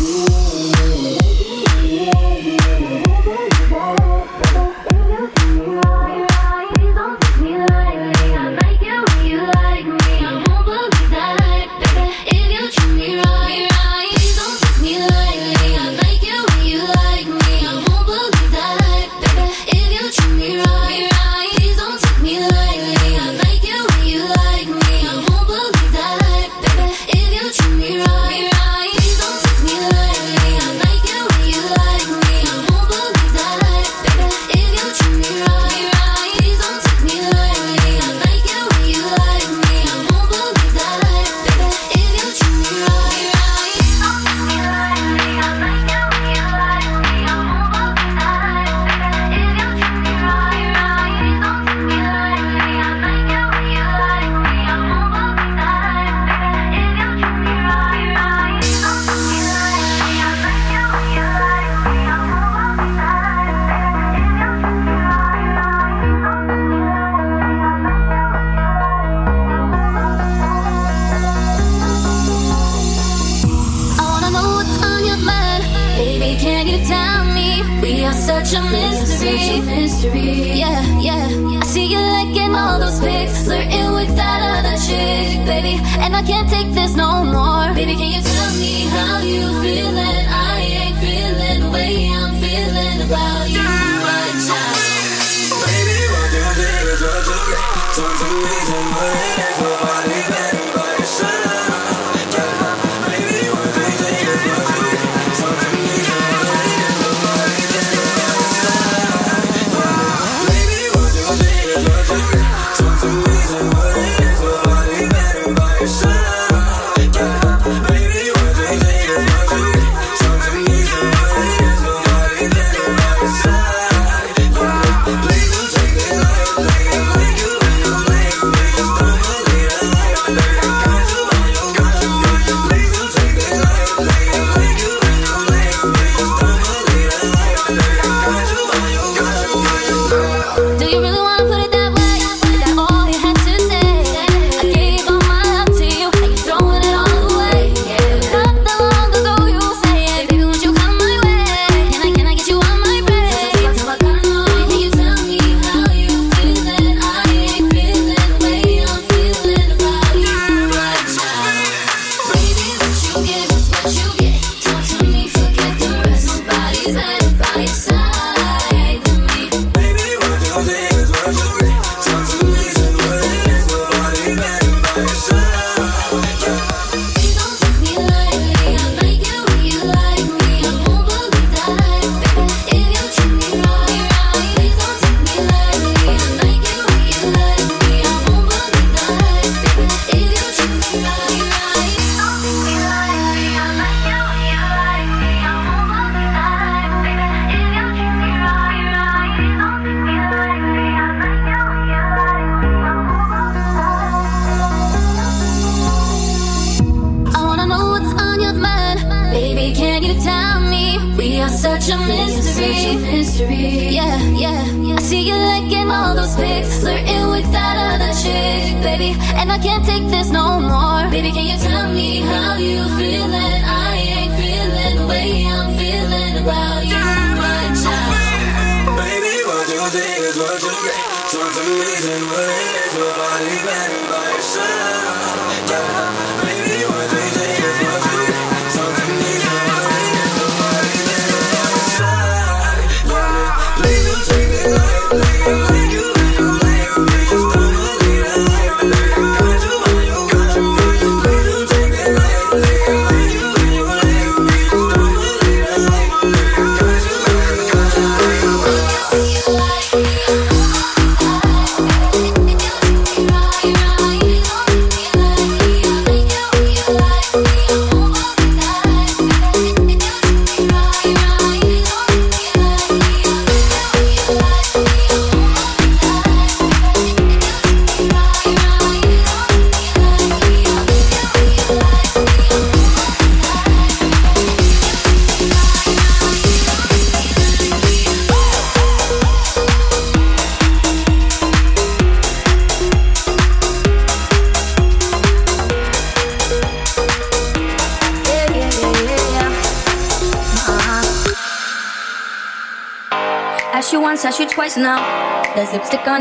you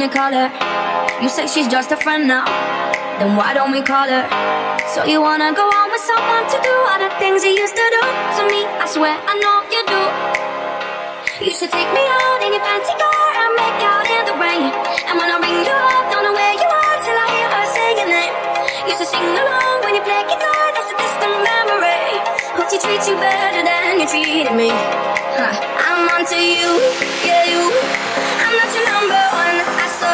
call her? You say she's just a friend now. Then why don't we call her? So you wanna go on with someone to do all the things you used to do to me? I swear I know you do. You should take me out in your fancy car and make out in the rain. And when I ring you up, don't know where you are till I hear her say your name. You should sing along when you play guitar. That's a distant memory. Hope she treats you better than you treated me. Huh. I'm onto you, yeah you. I'm not your number one.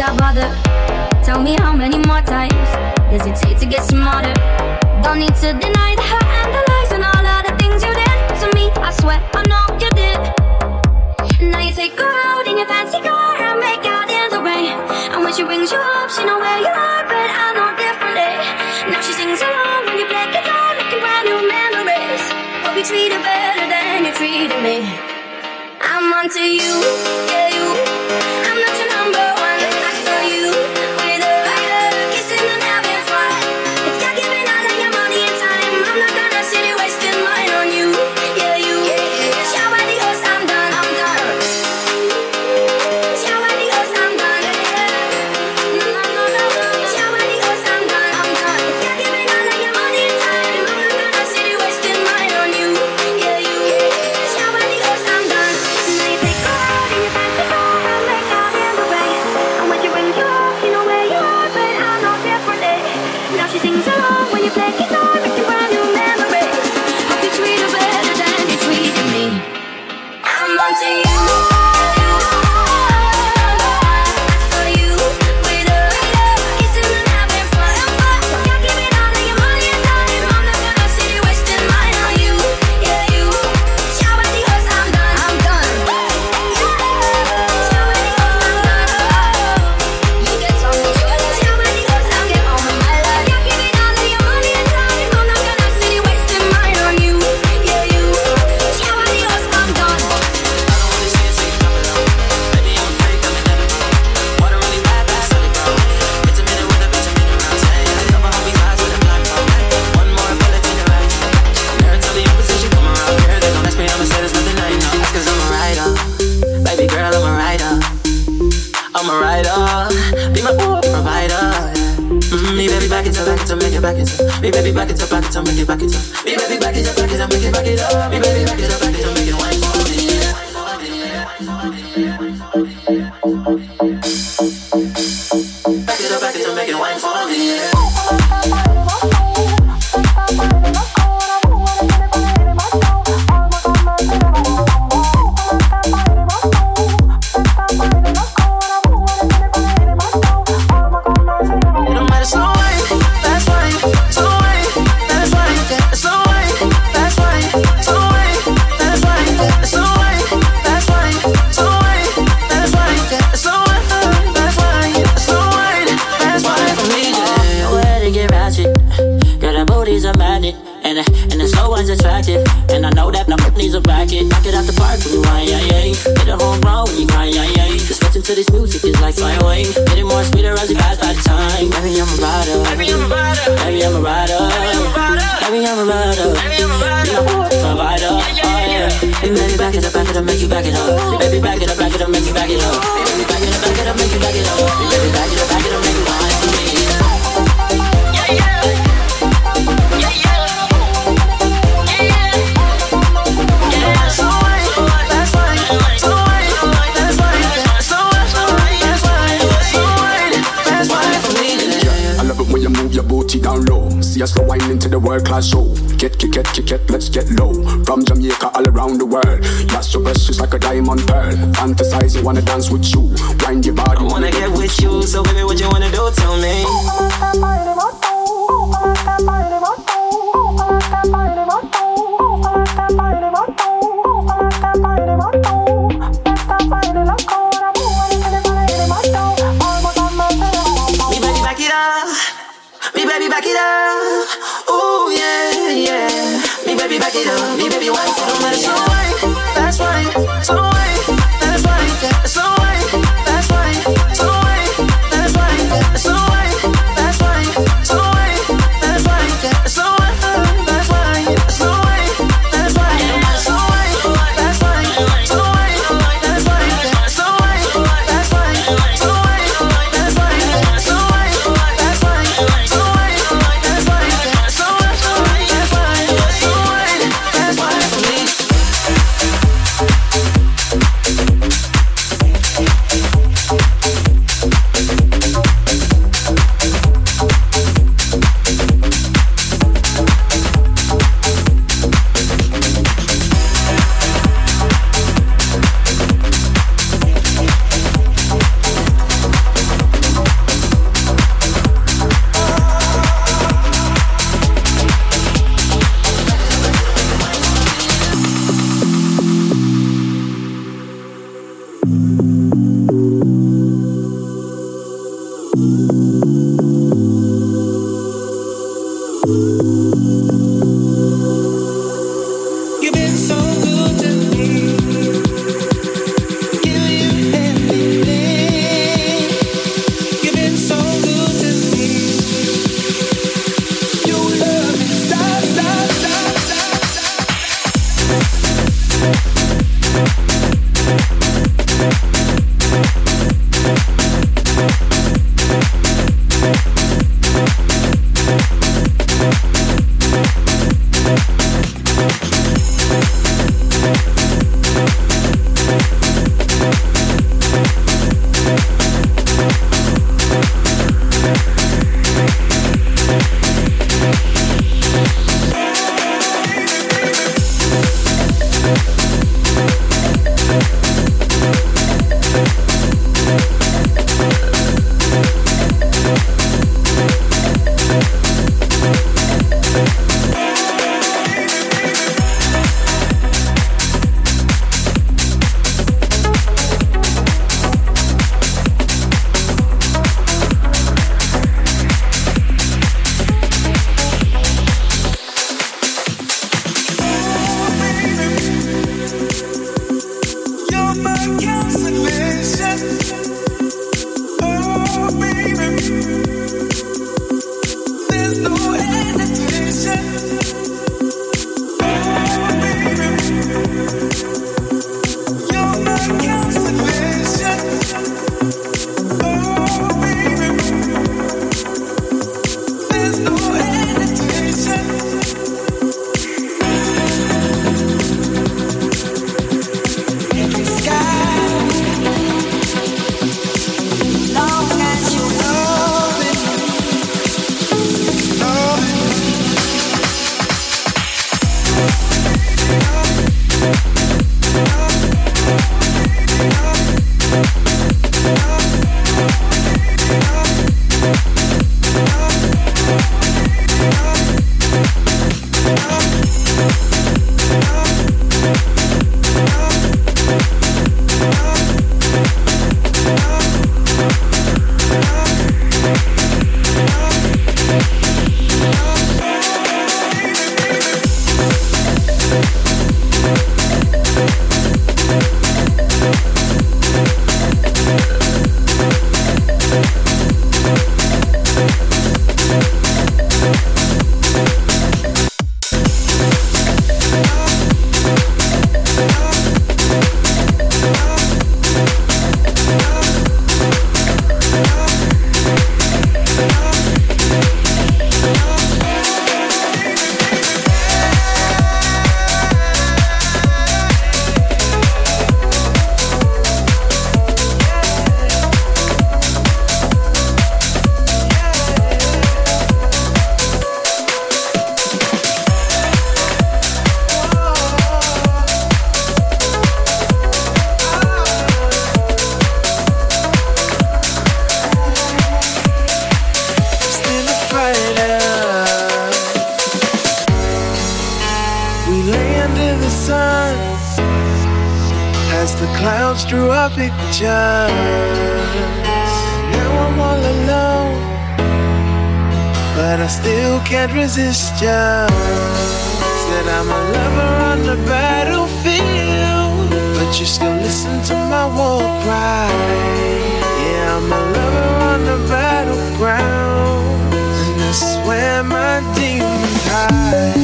did bother? Tell me how many more times does it take to get smarter? Don't need to deny the hurt and the lies and all of the things you did to me. I swear I know you did. Now you take her out in your fancy car and make out in the rain. And when she brings you up, she know where you are, but I know differently. Now she sings along when you play guitar, making brand new memories. Hope you treat her better than you treated me. I'm onto you, yeah you. Me baby back it up, back it up, make back it up. Me We lay under the sun as the clouds drew our pictures. Now I'm all alone, but I still can't resist you. Said I'm a lover on the battlefield, but you still listen to my war cry. Yeah, I'm a lover on the battleground, and that's where my demons hide.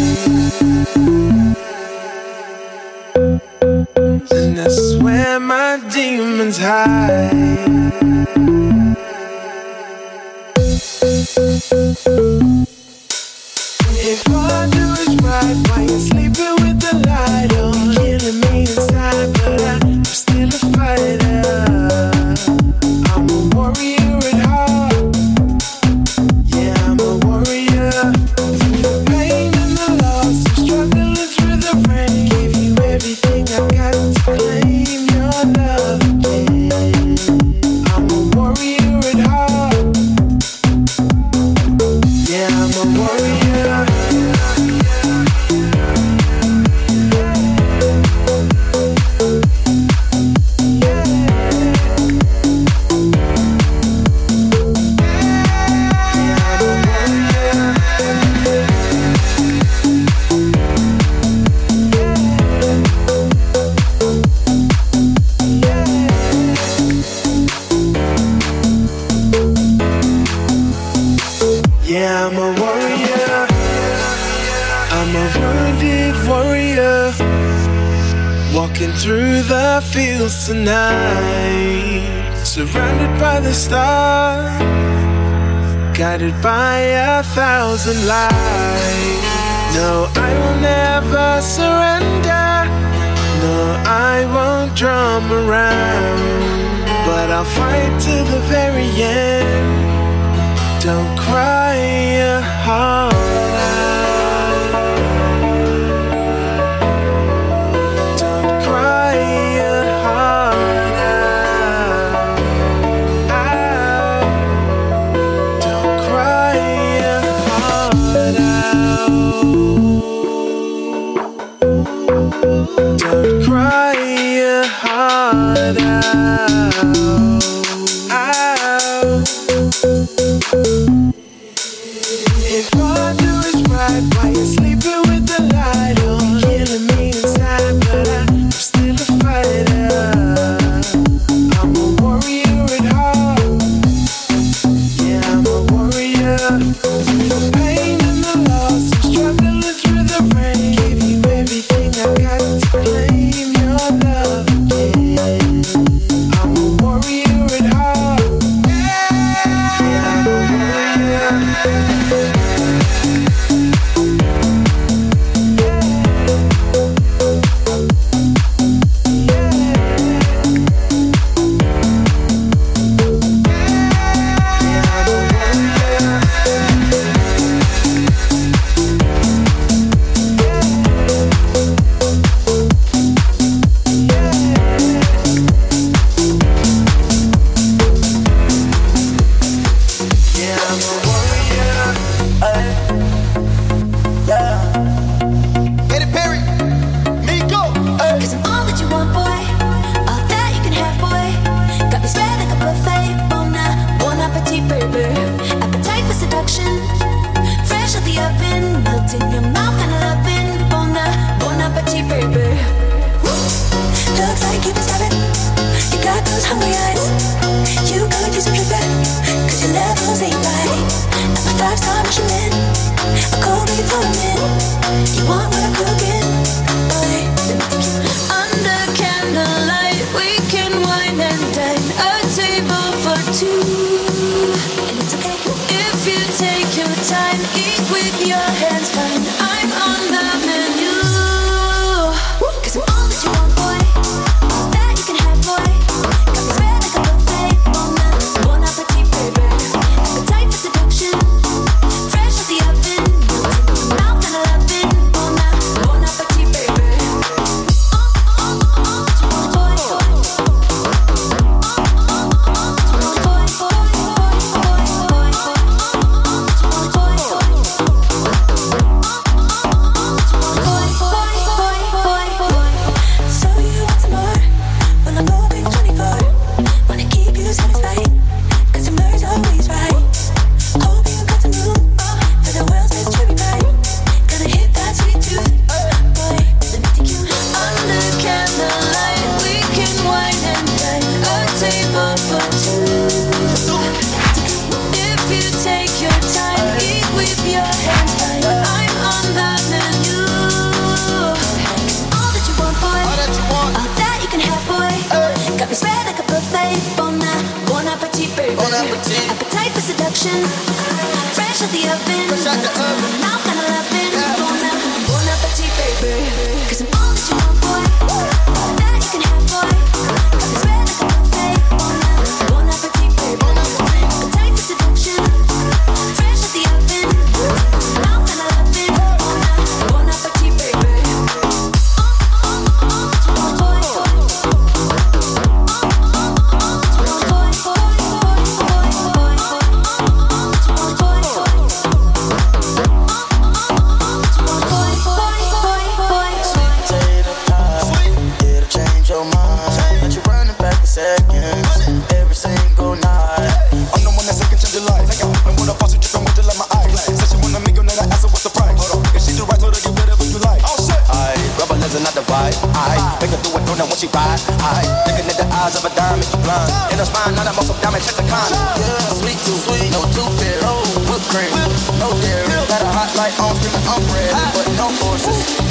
And that's where my demons hide. If all I do is ride why you sleeping with the light on. river feels tonight. Surrounded by the stars, guided by a thousand lights. No, I will never surrender. No, I won't drum around. But I'll fight to the very end. Don't cry your heart out.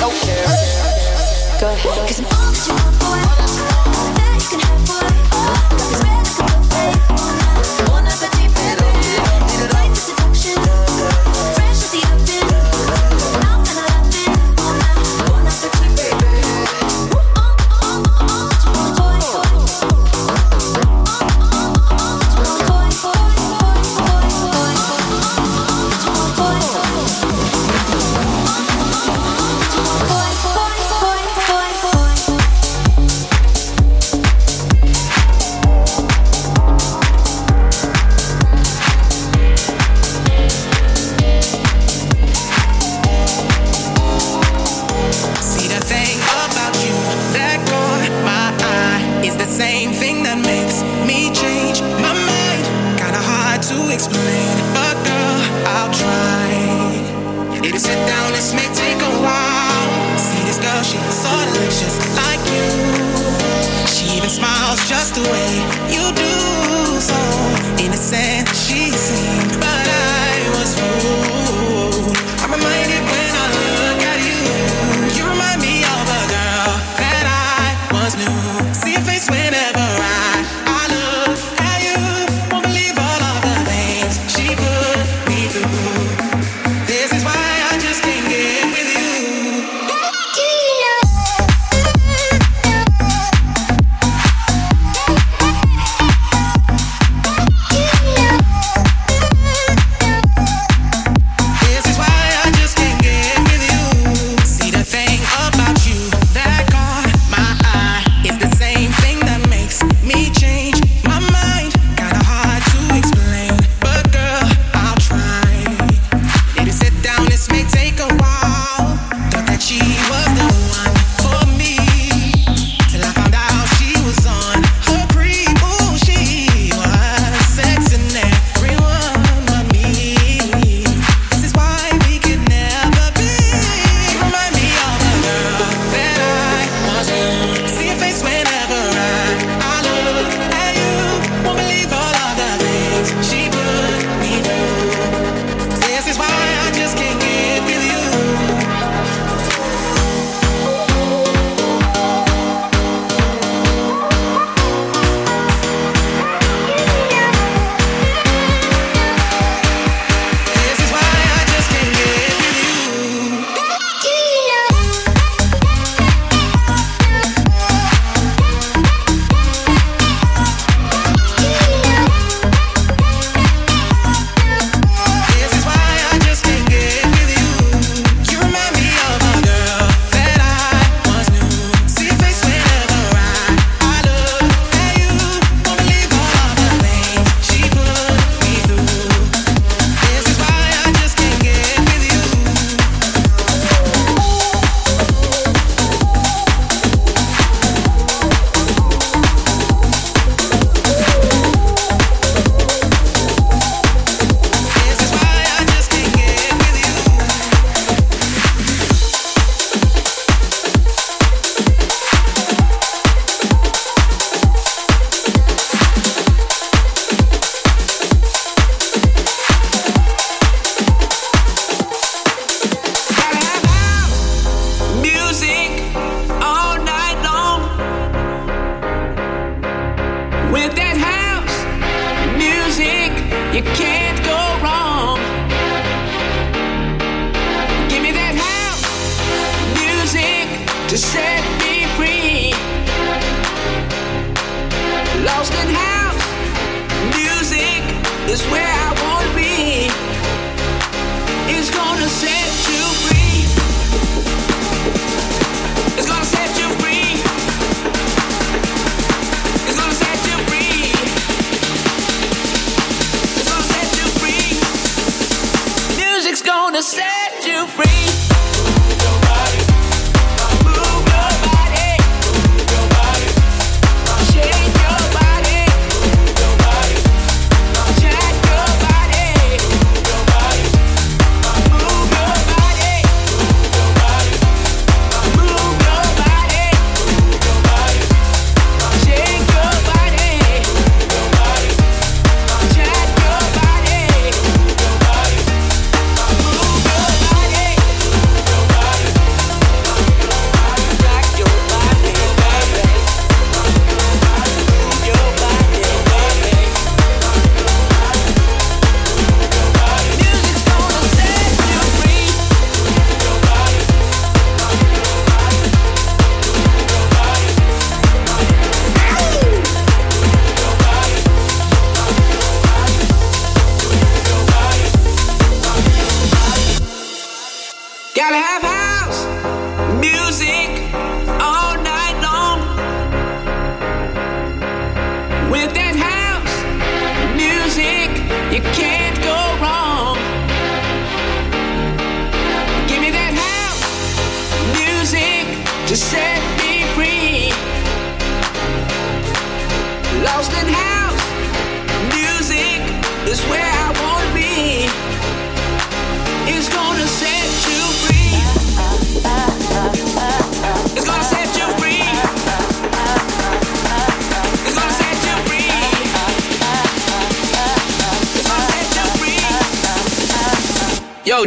Go ahead. Cause I'm all that you want, boy. All that you can have, boy. Red like a buffet.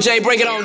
Jay, break it on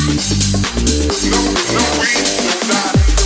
No, no, we will not.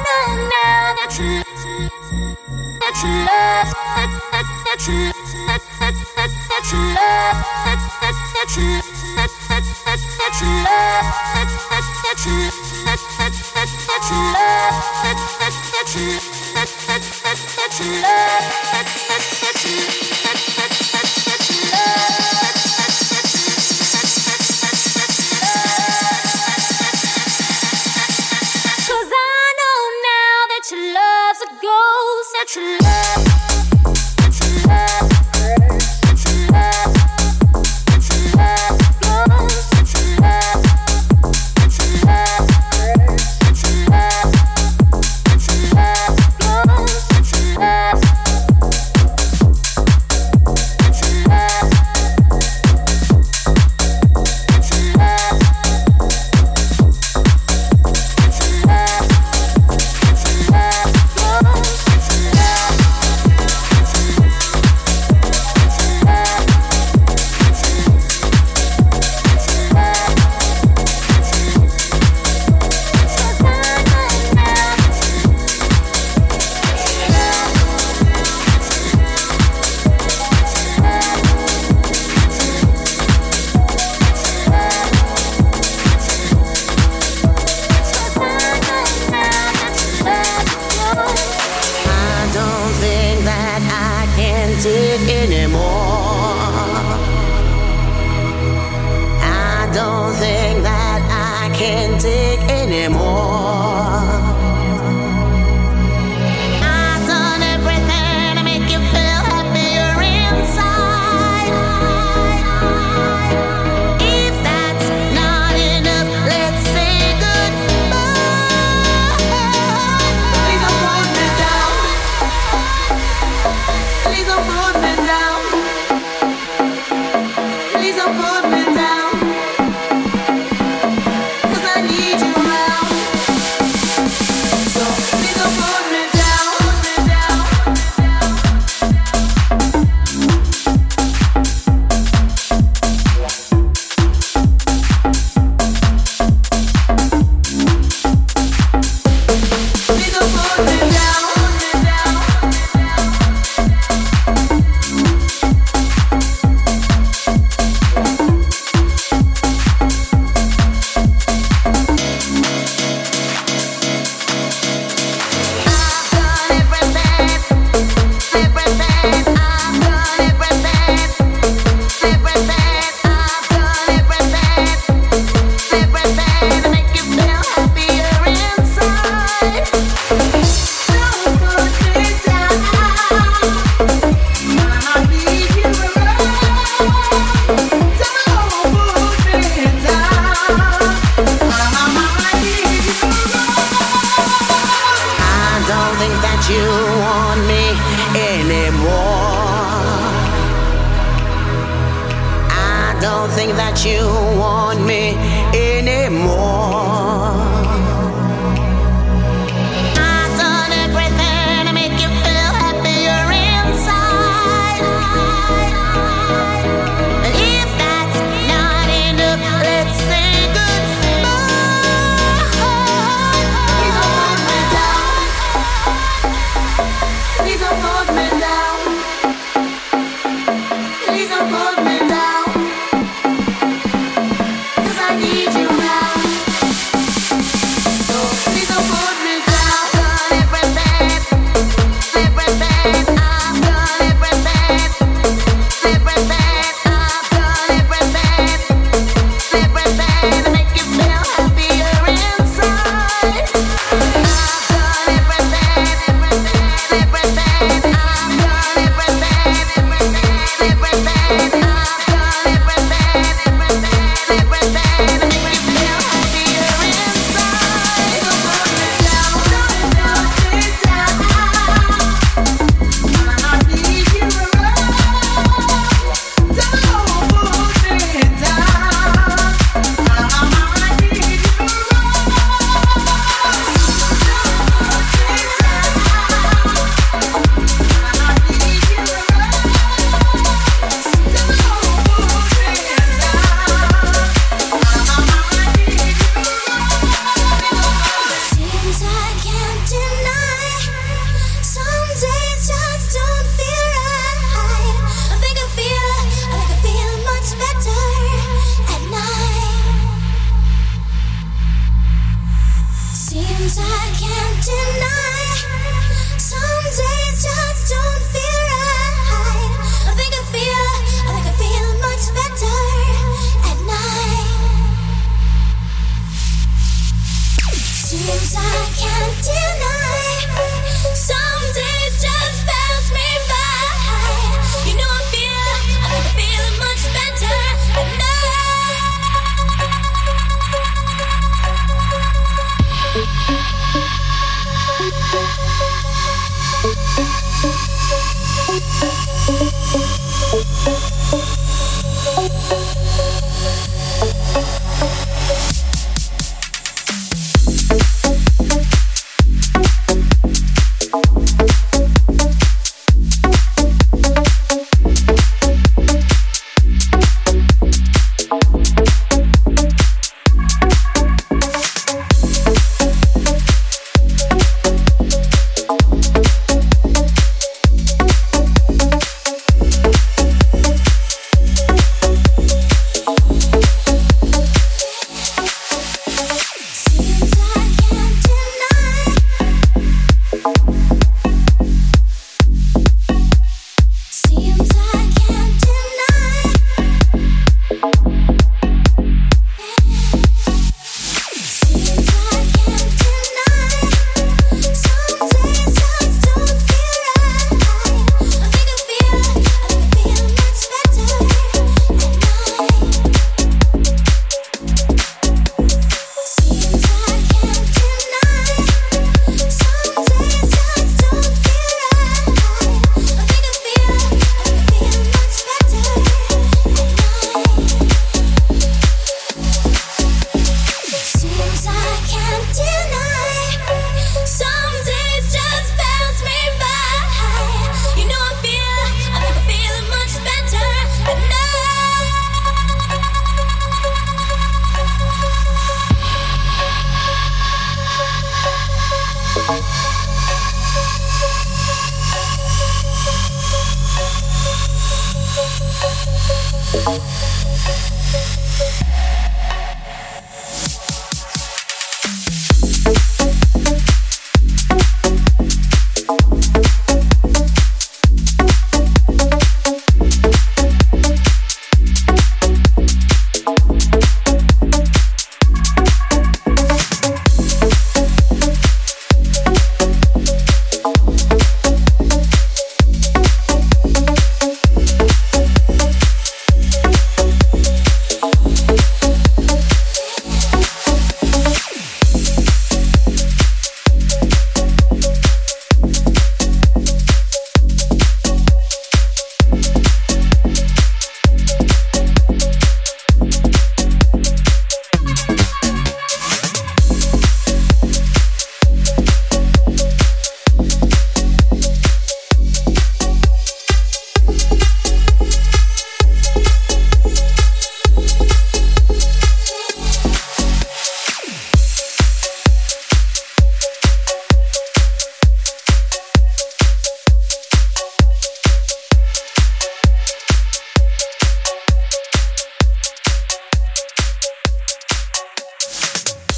That you love that that that you